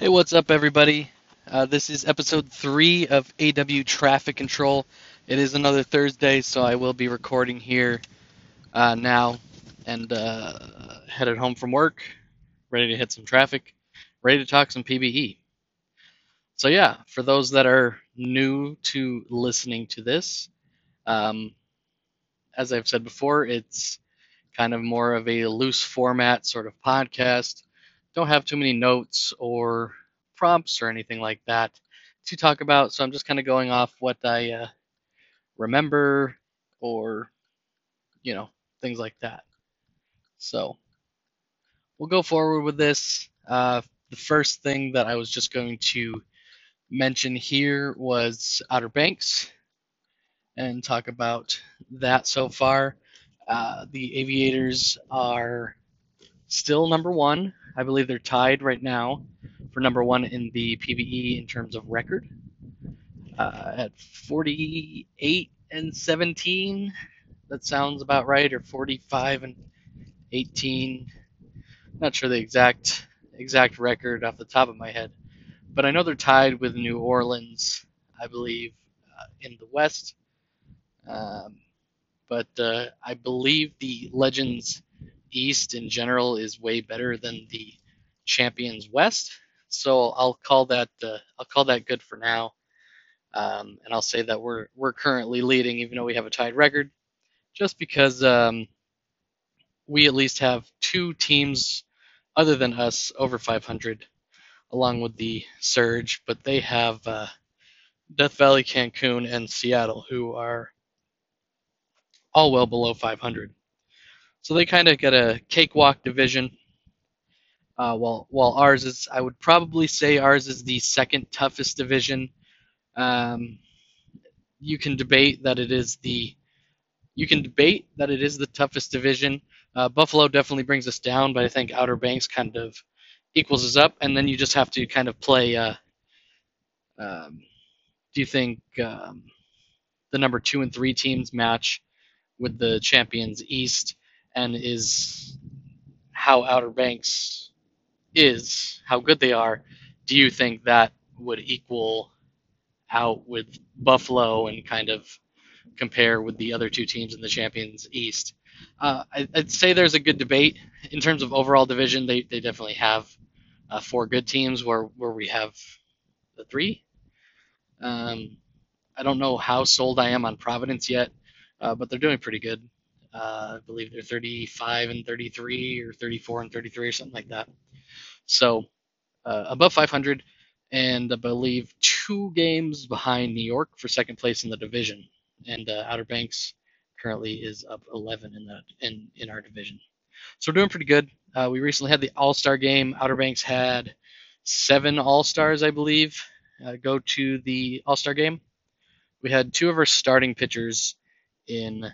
Hey, what's up, everybody? Uh, this is episode three of AW Traffic Control. It is another Thursday, so I will be recording here uh, now and uh, headed home from work, ready to hit some traffic, ready to talk some PBE. So, yeah, for those that are new to listening to this, um, as I've said before, it's kind of more of a loose format sort of podcast don't have too many notes or prompts or anything like that to talk about. So I'm just kind of going off what I uh, remember or, you know, things like that. So we'll go forward with this. Uh, the first thing that I was just going to mention here was Outer Banks and talk about that so far. Uh, the Aviators are still number one. I believe they're tied right now for number one in the PBE in terms of record uh, at 48 and 17. That sounds about right, or 45 and 18. Not sure the exact exact record off the top of my head, but I know they're tied with New Orleans, I believe, uh, in the West. Um, but uh, I believe the Legends East in general is way better than the Champions West. So I'll call that uh, I'll call that good for now, um, and I'll say that we're we're currently leading, even though we have a tied record, just because um, we at least have two teams other than us over 500, along with the Surge, but they have uh, Death Valley, Cancun, and Seattle, who are all well below 500. So they kind of get a cakewalk division. Uh, while while ours is, I would probably say ours is the second toughest division. Um, you can debate that it is the you can debate that it is the toughest division. Uh, Buffalo definitely brings us down, but I think Outer Banks kind of equals us up, and then you just have to kind of play. Uh, um, do you think um, the number two and three teams match with the champions East? And is how Outer Banks is, how good they are, do you think that would equal out with Buffalo and kind of compare with the other two teams in the Champions East? Uh, I, would say there's a good debate in terms of overall division. They, they definitely have uh, four good teams where where we have the three. Um, I don't know how sold I am on Providence yet, uh, but they're doing pretty good. Uh, I believe they're 35 and 33 or 34 and 33 or something like that. So uh, above 500, and I believe two games behind New York for second place in the division. And uh, Outer Banks currently is up 11 in that in in our division. So we're doing pretty good. Uh, we recently had the All Star game. Outer Banks had seven All Stars, I believe, uh, go to the All Star game. We had two of our starting pitchers in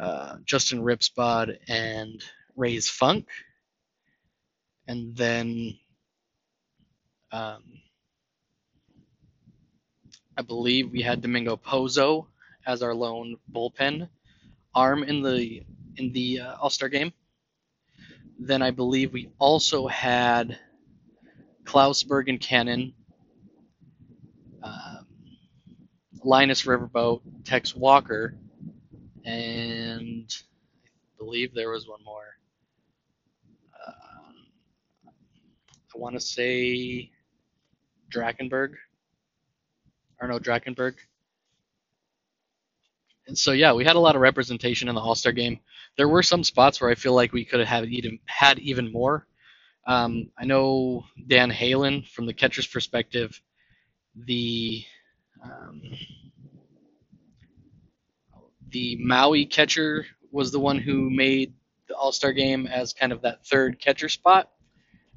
uh, Justin Ripsbod and Ray's Funk. And then um, I believe we had Domingo Pozo as our lone bullpen arm in the in the uh, All Star game. Then I believe we also had Klausberg and Cannon, um, Linus Riverboat, Tex Walker, and I believe there was one more. Um, I want to say Drakenberg. Or no, Drakenberg. And so yeah, we had a lot of representation in the All Star game. There were some spots where I feel like we could have had even had even more. Um, I know Dan Halen from the catcher's perspective, the um, the Maui catcher was the one who made the All Star game as kind of that third catcher spot.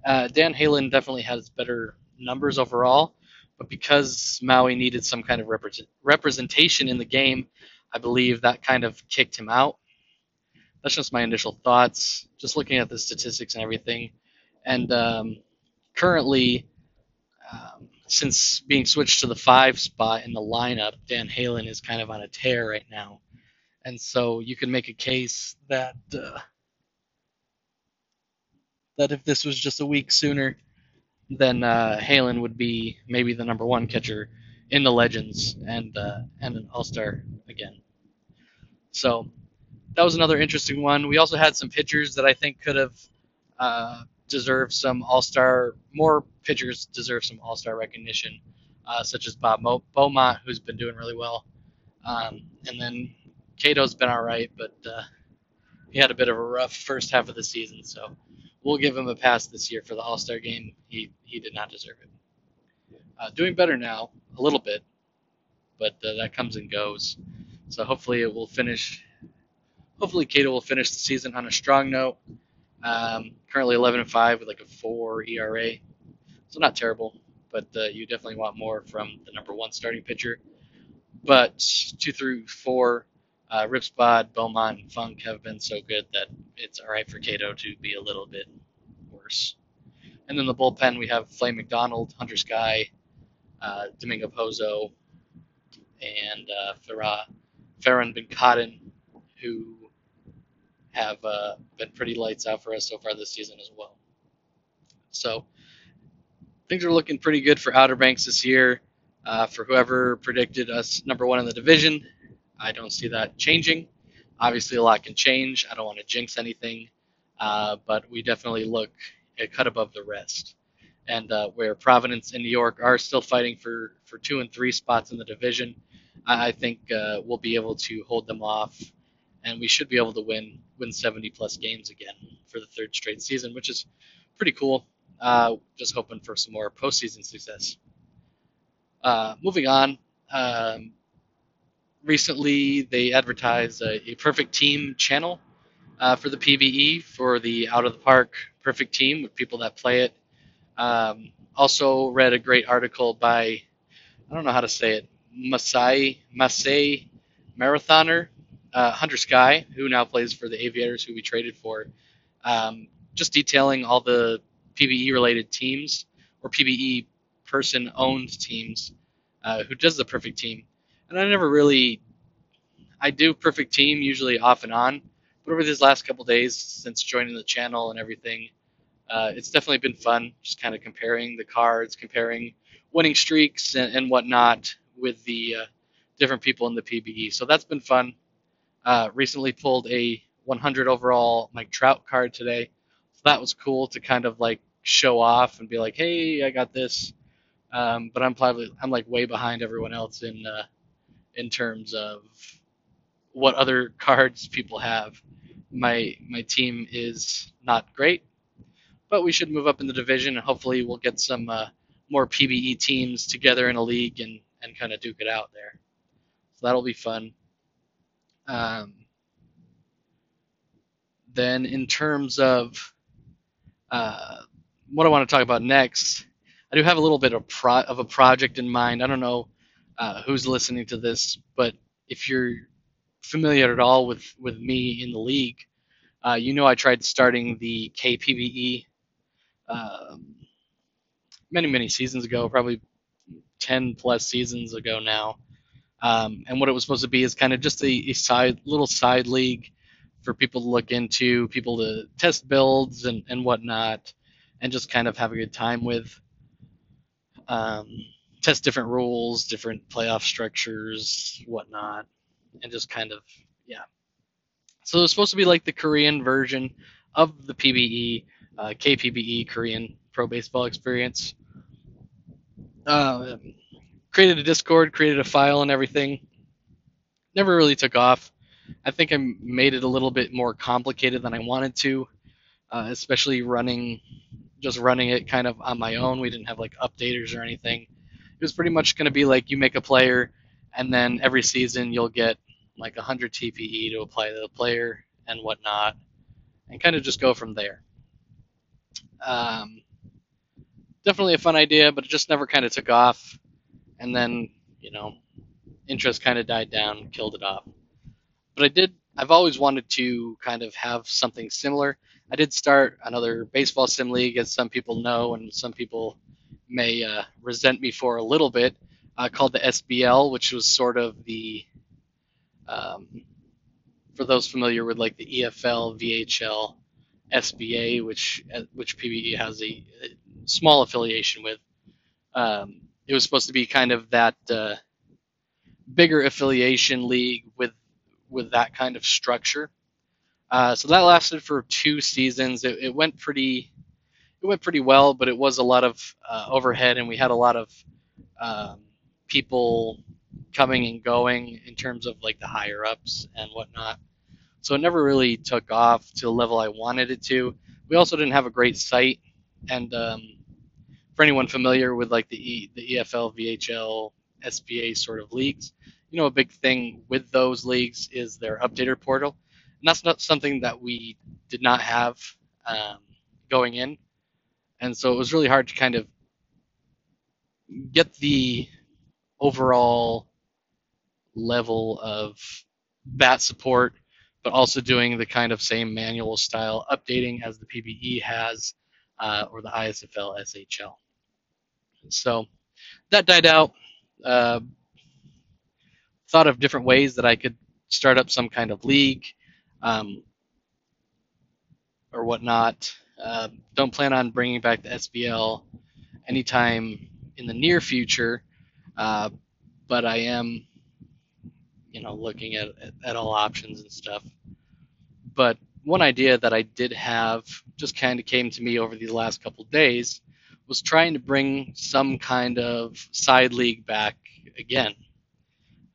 Uh, Dan Halen definitely has better numbers overall, but because Maui needed some kind of represent- representation in the game, I believe that kind of kicked him out. That's just my initial thoughts, just looking at the statistics and everything. And um, currently, um, since being switched to the five spot in the lineup, Dan Halen is kind of on a tear right now and so you can make a case that uh, that if this was just a week sooner, then uh, Halen would be maybe the number one catcher in the Legends and uh, and an All Star again. So that was another interesting one. We also had some pitchers that I think could have uh, deserved some All Star. More pitchers deserve some All Star recognition, uh, such as Bob Mo- Beaumont, who's been doing really well, um, and then Cato's been all right, but uh, he had a bit of a rough first half of the season, so we'll give him a pass this year for the All Star game. He he did not deserve it. Uh, doing better now, a little bit, but uh, that comes and goes. So hopefully it will finish. Hopefully Cato will finish the season on a strong note. Um, currently 11 and 5 with like a 4 ERA, so not terrible. But uh, you definitely want more from the number one starting pitcher. But two through four, uh, Ripspod, Beaumont, and Funk have been so good that it's all right for Cato to be a little bit worse. And then the bullpen, we have Flame McDonald, Hunter Sky, uh, Domingo Pozo, and uh, Farah, Farron Bin who have uh, been pretty lights out for us so far this season as well. So things are looking pretty good for Outer Banks this year. Uh, for whoever predicted us number one in the division, I don't see that changing. Obviously, a lot can change. I don't want to jinx anything, uh, but we definitely look a cut above the rest. And uh, where Providence and New York are still fighting for, for two and three spots in the division, I, I think uh, we'll be able to hold them off, and we should be able to win win 70 plus games again for the third straight season, which is pretty cool. Uh, just hoping for some more postseason success. Uh, moving on, um, recently they advertised a, a perfect team channel uh, for the PBE for the out of the park perfect team with people that play it. Um, also read a great article by I don't know how to say it Masai Masai marathoner uh, Hunter Sky who now plays for the Aviators who we traded for. Um, just detailing all the PBE related teams or PBE person owned teams uh, who does the perfect team. And I never really, I do perfect team usually off and on, but over these last couple days since joining the channel and everything, uh, it's definitely been fun. Just kind of comparing the cards, comparing winning streaks and, and whatnot with the uh, different people in the PBE. So that's been fun. Uh, recently pulled a 100 overall Mike Trout card today. So that was cool to kind of like show off and be like, hey, I got this. Um, but I'm probably I'm like way behind everyone else in uh, in terms of what other cards people have. My my team is not great, but we should move up in the division and hopefully we'll get some uh, more PBE teams together in a league and and kind of duke it out there. So that'll be fun. Um, then in terms of uh, what I want to talk about next, I do have a little bit of, pro- of a project in mind. I don't know uh, who's listening to this, but if you're familiar at all with, with me in the league, uh, you know I tried starting the KPBE um, many, many seasons ago, probably 10 plus seasons ago now. Um, and what it was supposed to be is kind of just a, a side little side league for people to look into, people to test builds and, and whatnot, and just kind of have a good time with. Um, test different rules, different playoff structures, whatnot, and just kind of yeah. So it's supposed to be like the Korean version of the PBE, uh, KPBE Korean Pro Baseball Experience. Uh, created a Discord, created a file, and everything. Never really took off. I think I made it a little bit more complicated than I wanted to, uh, especially running, just running it kind of on my own. We didn't have like updaters or anything. It was pretty much going to be like you make a player, and then every season you'll get like 100 TPE to apply to the player and whatnot, and kind of just go from there. Um, definitely a fun idea, but it just never kind of took off. And then, you know, interest kind of died down, killed it off. But I did, I've always wanted to kind of have something similar. I did start another baseball sim league, as some people know, and some people may uh, resent me for a little bit, uh, called the SBL, which was sort of the, um, for those familiar with like the EFL, VHL, SBA, which uh, which PBE has a small affiliation with. Um, it was supposed to be kind of that uh, bigger affiliation league with with that kind of structure. Uh, so that lasted for two seasons. It, it, went pretty it went pretty well, but it was a lot of uh, overhead, and we had a lot of um, people coming and going in terms of like the higher ups and whatnot. So it never really took off to the level I wanted it to. We also didn't have a great site, and um, for anyone familiar with like the e, the EFL, VHL, SBA sort of leagues, you know, a big thing with those leagues is their updater portal, and that's not something that we did not have um, going in, and so it was really hard to kind of get the overall level of bat support, but also doing the kind of same manual style updating as the PBE has uh, or the ISFL SHL. So that died out. Uh, thought of different ways that I could start up some kind of league um, or whatnot. Uh, don't plan on bringing back the SBL anytime in the near future, uh, but I am, you know, looking at, at all options and stuff. But one idea that I did have just kind of came to me over the last couple days was trying to bring some kind of side league back again.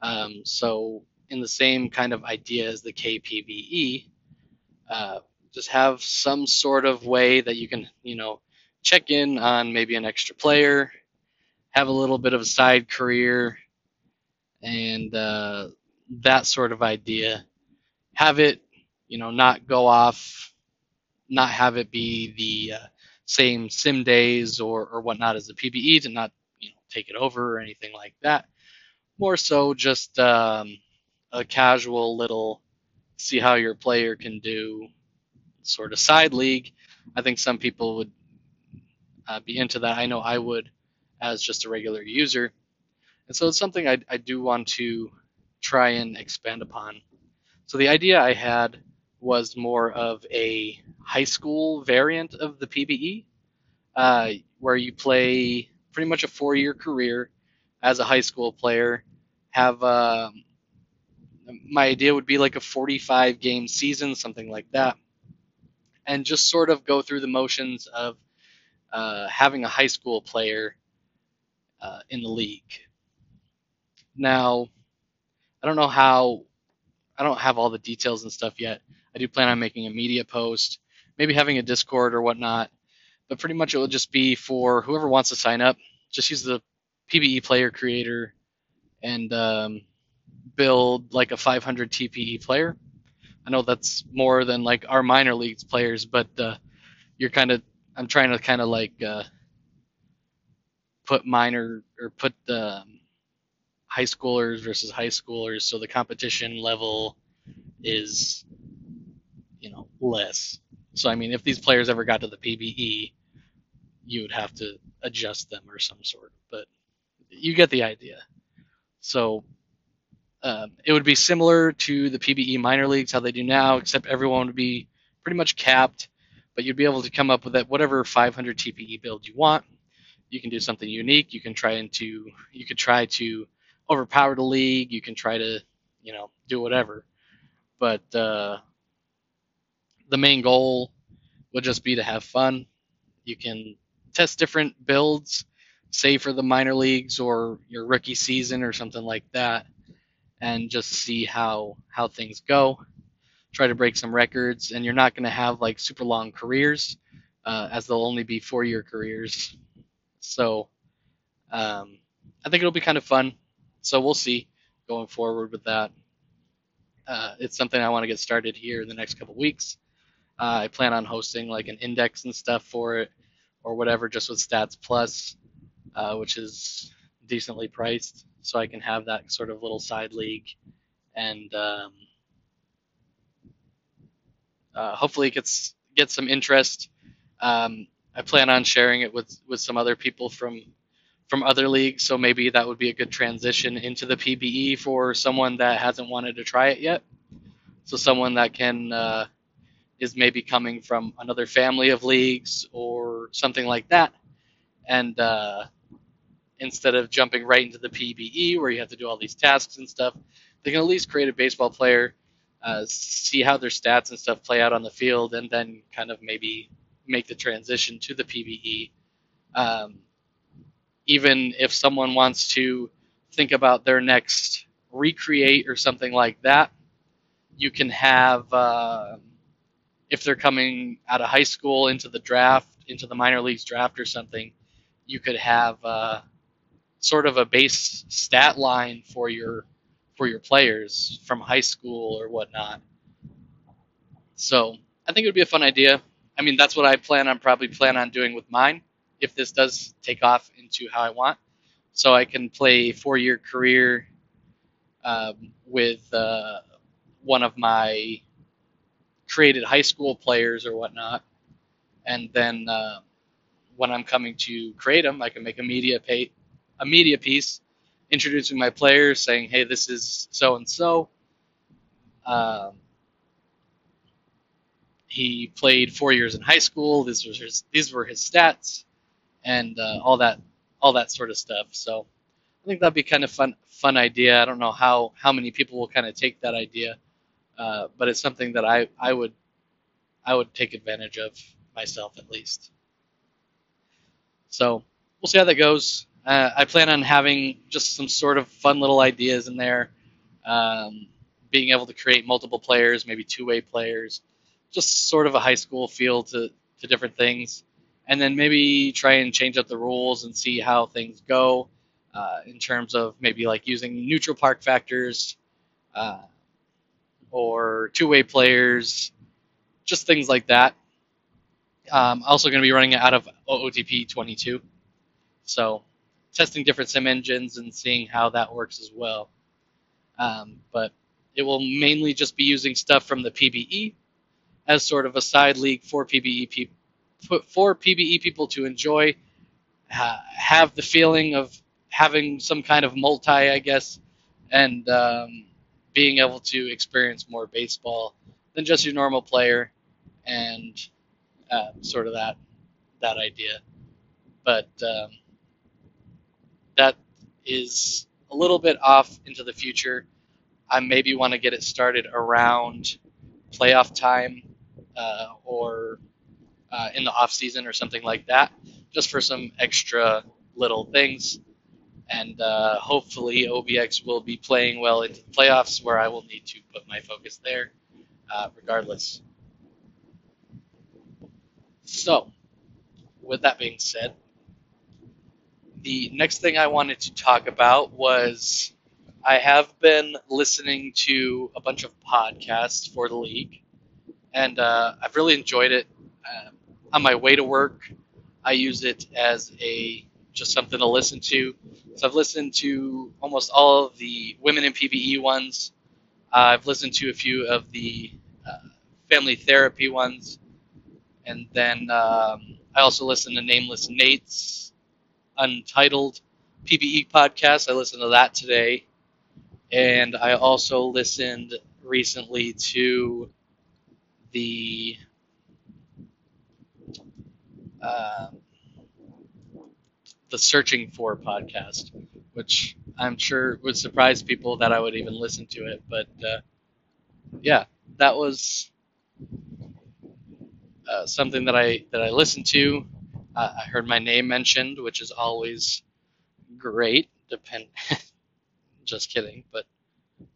Um, so in the same kind of idea as the KPBE, uh, just have some sort of way that you can, you know, check in on maybe an extra player, have a little bit of a side career, and uh, that sort of idea. Have it, you know, not go off, not have it be the uh, same sim days or, or whatnot as the PBE to not, you know, take it over or anything like that more so just um, a casual little see how your player can do sort of side league. I think some people would uh, be into that. I know I would as just a regular user. And so it's something I, I do want to try and expand upon. So the idea I had was more of a high school variant of the PBE, uh, where you play pretty much a four year career as a high school player have uh, my idea would be like a 45 game season, something like that, and just sort of go through the motions of uh, having a high school player uh, in the league. Now, I don't know how, I don't have all the details and stuff yet. I do plan on making a media post, maybe having a Discord or whatnot, but pretty much it will just be for whoever wants to sign up. Just use the PBE player creator and um, build like a 500 TPE player. I know that's more than like our minor leagues players, but uh, you're kind of I'm trying to kind of like uh, put minor or put the um, high schoolers versus high schoolers, so the competition level is you know less. So I mean, if these players ever got to the PBE, you would have to adjust them or some sort. But you get the idea. So um, it would be similar to the PBE minor leagues, how they do now, except everyone would be pretty much capped, but you'd be able to come up with that whatever 500 TPE build you want. You can do something unique. You can try into you could try to overpower the league. You can try to you know do whatever, but uh, the main goal would just be to have fun. You can test different builds say for the minor leagues or your rookie season or something like that, and just see how how things go. Try to break some records, and you're not going to have like super long careers, uh, as they'll only be four year careers. So um, I think it'll be kind of fun. So we'll see going forward with that. Uh, it's something I want to get started here in the next couple weeks. Uh, I plan on hosting like an index and stuff for it, or whatever, just with Stats Plus uh, which is decently priced, so I can have that sort of little side league, and um, uh, hopefully it gets get some interest. Um, I plan on sharing it with with some other people from from other leagues, so maybe that would be a good transition into the PBE for someone that hasn't wanted to try it yet. So someone that can uh, is maybe coming from another family of leagues or something like that and uh, instead of jumping right into the PBE where you have to do all these tasks and stuff, they can at least create a baseball player, uh, see how their stats and stuff play out on the field, and then kind of maybe make the transition to the PBE. Um, even if someone wants to think about their next recreate or something like that, you can have, uh, if they're coming out of high school into the draft, into the minor leagues draft or something, you could have uh, sort of a base stat line for your for your players from high school or whatnot. So I think it would be a fun idea. I mean, that's what I plan on probably plan on doing with mine if this does take off into how I want. So I can play four-year career um, with uh, one of my created high school players or whatnot, and then uh, when I'm coming to create them, I can make a media pay, a media piece introducing my players, saying, "Hey, this is so and so." He played four years in high school. These were his, these were his stats, and uh, all that all that sort of stuff. So I think that'd be kind of fun fun idea. I don't know how how many people will kind of take that idea, uh, but it's something that I I would I would take advantage of myself at least. So we'll see how that goes. Uh, I plan on having just some sort of fun little ideas in there, um, being able to create multiple players, maybe two-way players, just sort of a high school feel to, to different things, and then maybe try and change up the rules and see how things go uh, in terms of maybe like using neutral park factors uh, or two-way players, just things like that. Um, also going to be running it out of OOTP 22, so testing different sim engines and seeing how that works as well. Um, but it will mainly just be using stuff from the PBE as sort of a side league for PBE people, for PBE people to enjoy, uh, have the feeling of having some kind of multi, I guess, and um, being able to experience more baseball than just your normal player, and uh, sort of that that idea. But um, that is a little bit off into the future. I maybe want to get it started around playoff time uh, or uh, in the off season or something like that, just for some extra little things. And uh, hopefully, OBX will be playing well into the playoffs, where I will need to put my focus there, uh, regardless. So, with that being said, the next thing I wanted to talk about was I have been listening to a bunch of podcasts for the league, and uh, I've really enjoyed it. Uh, on my way to work, I use it as a just something to listen to. So I've listened to almost all of the women in PBE ones. Uh, I've listened to a few of the uh, family therapy ones, and then um, I also listen to Nameless Nate's Untitled PBE podcast. I listened to that today. And I also listened recently to the uh, the Searching For podcast, which I'm sure would surprise people that I would even listen to it. But uh, yeah, that was uh, something that I that I listened to. Uh, I heard my name mentioned, which is always great. Depend. Just kidding, but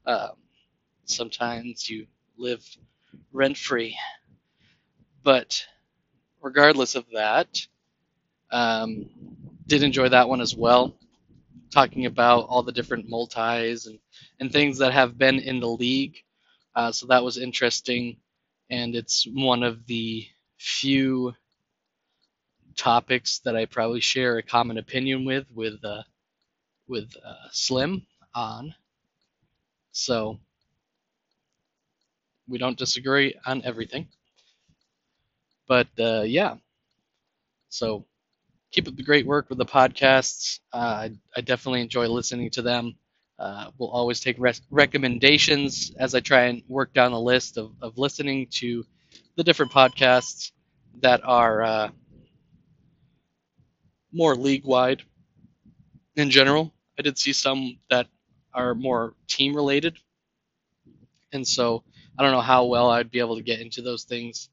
um, sometimes you live rent free. But regardless of that, um, did enjoy that one as well. Talking about all the different multis and, and things that have been in the league. Uh, so that was interesting. And it's one of the few topics that I probably share a common opinion with with uh, with uh, Slim on. So we don't disagree on everything. But uh, yeah, so keep up the great work with the podcasts. Uh, I, I, definitely enjoy listening to them. Uh, we'll always take recommendations as I try and work down the list of, of listening to the different podcasts that are uh, more league wide in general. I did see some that are more team related. And so I don't know how well I'd be able to get into those things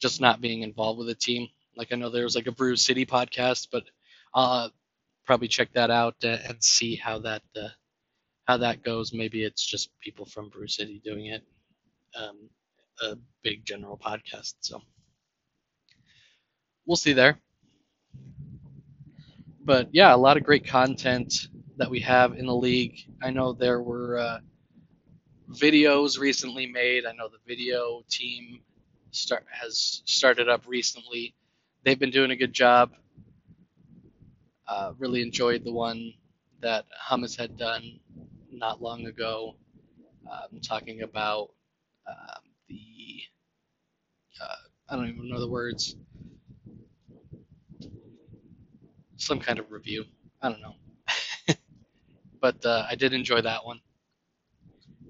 just not being involved with a team. Like I know there's like a Brew City podcast, but uh, probably check that out and see how that uh, how that goes. Maybe it's just people from Brew City doing it. Um, a big general podcast. So we'll see there. But yeah, a lot of great content that we have in the league. I know there were uh, videos recently made. I know the video team start has started up recently. They've been doing a good job. Uh, really enjoyed the one that Hummus had done not long ago, um, talking about um, the uh, I don't even know the words. Some kind of review. I don't know. but uh, I did enjoy that one.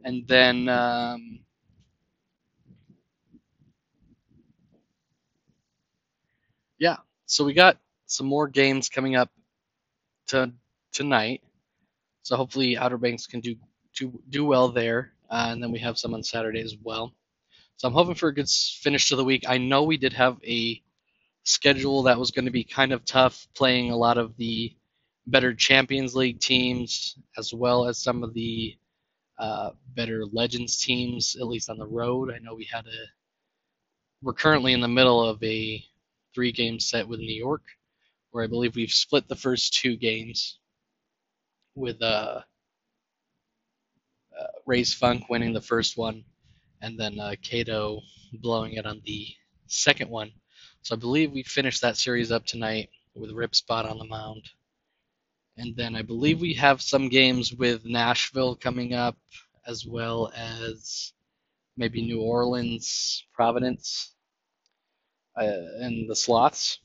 And then um, yeah, so we got some more games coming up to tonight. So hopefully Outer Banks can do do, do well there, uh, and then we have some on Saturday as well. So I'm hoping for a good finish to the week. I know we did have a schedule that was going to be kind of tough, playing a lot of the better Champions League teams as well as some of the uh, better Legends teams, at least on the road. I know we had a. We're currently in the middle of a three-game set with New York, where I believe we've split the first two games, with uh, uh, Race Funk winning the first one, and then uh, Cato blowing it on the second one. So I believe we finished that series up tonight with Rip Spot on the mound. And then I believe we have some games with Nashville coming up, as well as maybe New Orleans, Providence, uh, and the slots.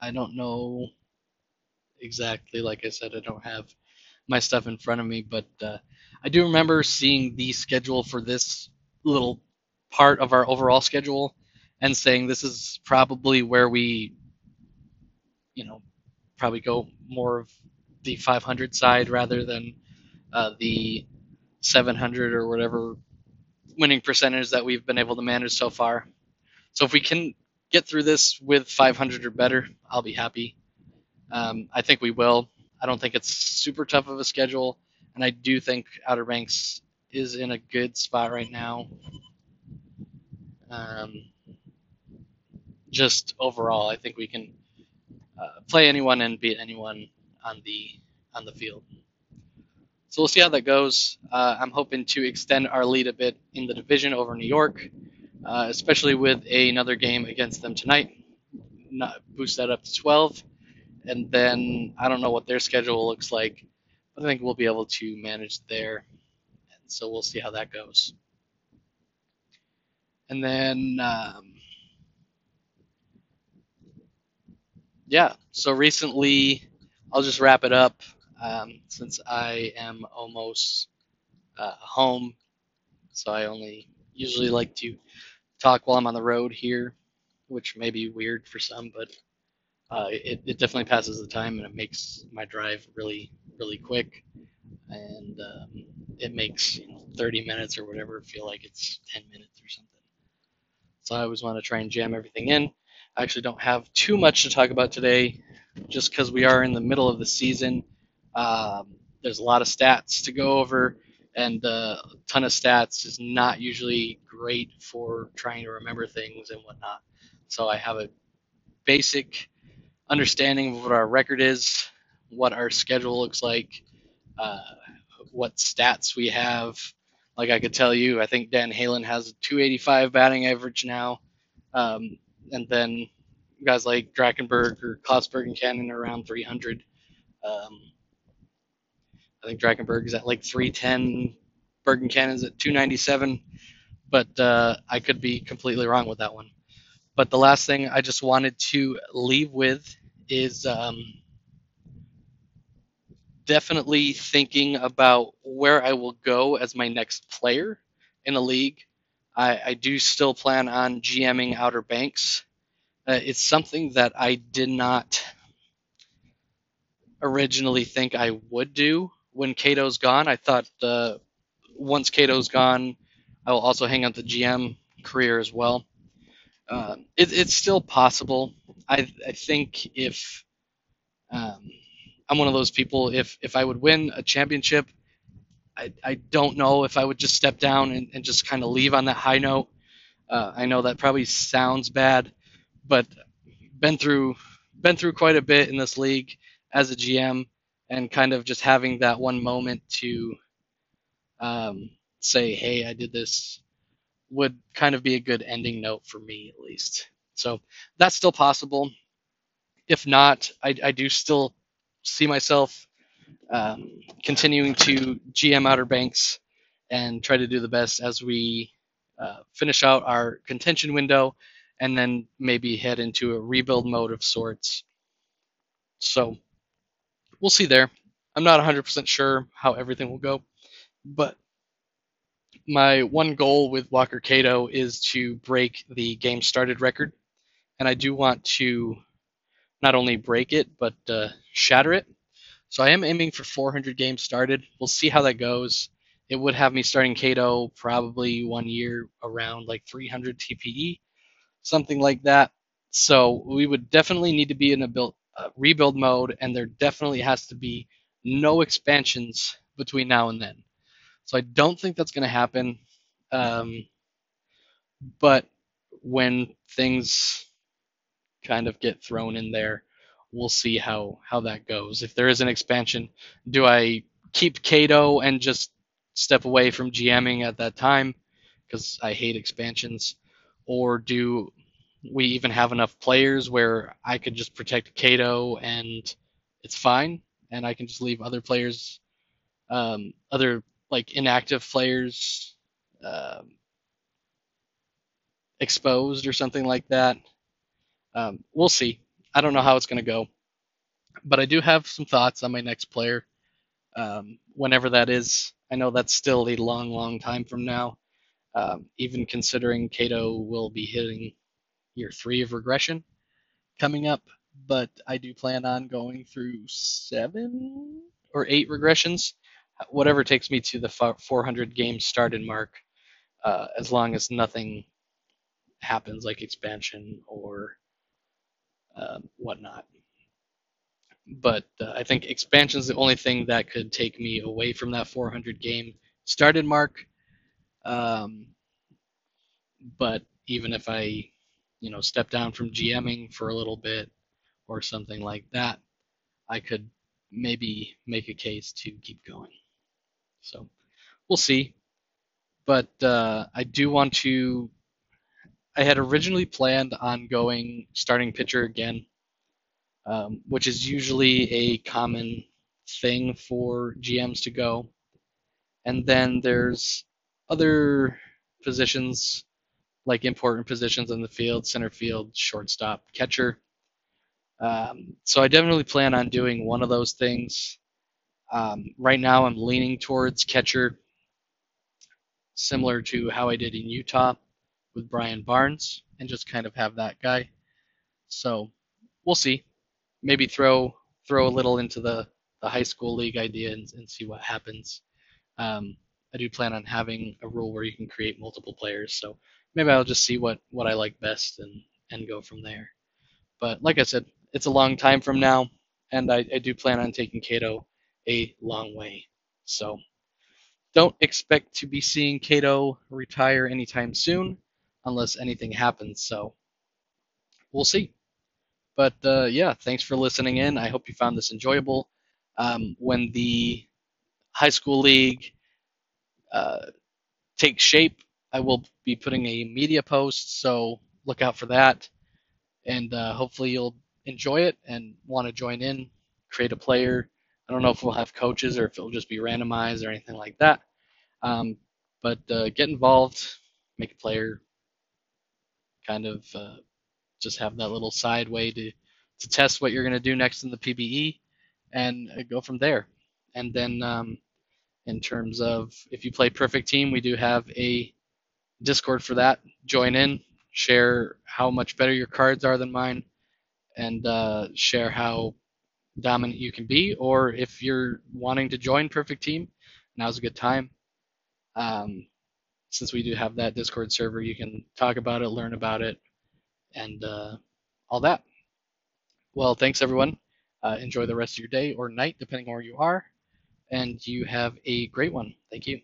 I don't know exactly. Like I said, I don't have my stuff in front of me, but uh, I do remember seeing the schedule for this little part of our overall schedule and saying this is probably where we, you know, probably go more of the 500 side rather than uh, the 700 or whatever winning percentage that we've been able to manage so far. So if we can get through this with 500 or better, I'll be happy. Um, I think we will. I don't think it's super tough of a schedule and I do think Outer Banks is in a good spot right now. Um, just overall, I think we can uh, play anyone and beat anyone on the on the field. So we'll see how that goes. Uh, I'm hoping to extend our lead a bit in the division over New York, uh, especially with a, another game against them tonight. Not boost that up to 12, and then I don't know what their schedule looks like. but I think we'll be able to manage there. And so we'll see how that goes. And then, um, yeah, so recently, I'll just wrap it up um, since I am almost uh, home. So I only usually like to talk while I'm on the road here, which may be weird for some, but uh, it, it definitely passes the time and it makes my drive really really quick and um, it makes you know 30 minutes or whatever feel like it's 10 minutes or something so i always want to try and jam everything in i actually don't have too much to talk about today just because we are in the middle of the season. Um, there's a lot of stats to go over and a ton of stats is not usually great for trying to remember things and whatnot. So i have a basic understanding of what our record is, what our schedule looks like, uh, what stats we have. Like I could tell you, I think Dan Halen has a 285 batting average now, um, and then guys like Drakenberg or Klaus Bergenkannen are around 300. Um, I think Drakenberg is at like 310. Bergenkannen's at 297, but uh, I could be completely wrong with that one. But the last thing I just wanted to leave with is um, definitely thinking about where I will go as my next player in a league. I, I do still plan on GMing Outer Banks. Uh, it's something that I did not originally think I would do when Cato's gone. I thought uh, once Cato's gone, I will also hang on the GM career as well. Uh, it, it's still possible. I, I think if um, I'm one of those people, if if I would win a championship, I, I don't know if I would just step down and, and just kind of leave on that high note. Uh, I know that probably sounds bad, but been through been through quite a bit in this league as a GM, and kind of just having that one moment to um, say, "Hey, I did this," would kind of be a good ending note for me at least. So that's still possible. If not, I, I do still see myself um, continuing to GM Outer Banks and try to do the best as we uh, finish out our contention window and then maybe head into a rebuild mode of sorts. So we'll see there. I'm not 100% sure how everything will go, but my one goal with Walker Cato is to break the game started record, and I do want to not only break it but uh, shatter it. So I am aiming for 400 games started. We'll see how that goes. It would have me starting Cato probably one year around like 300 TPE, something like that. So we would definitely need to be in a build, uh, rebuild mode, and there definitely has to be no expansions between now and then. So I don't think that's going to happen. Um, but when things kind of get thrown in there, we'll see how how that goes. If there is an expansion, do I keep Cato and just step away from GMing at that time because I hate expansions, or do we even have enough players where I could just protect Cato and it's fine, and I can just leave other players, um, other like inactive players, um, exposed or something like that. Um, we'll see. I don't know how it's going to go, but I do have some thoughts on my next player. Um, whenever that is, I know that's still a long, long time from now. Um, even considering Cato will be hitting year three of regression coming up, but I do plan on going through seven or eight regressions, whatever takes me to the 400 games started mark, uh, as long as nothing happens like expansion or um, whatnot. But uh, I think expansion is the only thing that could take me away from that 400 game started mark. Um, but even if I, you know, step down from GMing for a little bit or something like that, I could maybe make a case to keep going. So we'll see. But uh, I do want to I had originally planned on going starting pitcher again, um, which is usually a common thing for GMs to go. And then there's other positions, like important positions in the field, center field, shortstop, catcher. Um, so I definitely plan on doing one of those things. Um, right now, I'm leaning towards catcher, similar to how I did in Utah with Brian Barnes and just kind of have that guy. So we'll see. Maybe throw throw a little into the, the high school league idea and, and see what happens. Um, I do plan on having a rule where you can create multiple players, so maybe I'll just see what, what I like best and, and go from there. But like I said, it's a long time from now, and I, I do plan on taking Cato a long way. So don't expect to be seeing Cato retire anytime soon unless anything happens. So we'll see. But uh, yeah, thanks for listening in. I hope you found this enjoyable. Um, when the high school league uh, takes shape, I will be putting a media post, so look out for that. And uh, hopefully you'll enjoy it and want to join in, create a player. I don't know if we'll have coaches or if it'll just be randomized or anything like that. Um, but uh, get involved, make a player, kind of uh, just have that little side way to, to test what you're going to do next in the PBE and uh, go from there. And then um, in terms of if you play Perfect Team, we do have a Discord for that. Join in, share how much better your cards are than mine, and uh, share how dominant you can be, or if you're wanting to join Perfect Team, now's a good time. Um, since we do have that Discord server, you can talk about it, learn about it, and uh, all that. Well, thanks everyone. Uh, enjoy the rest of your day or night, depending on where you are, and you have a great one. Thank you.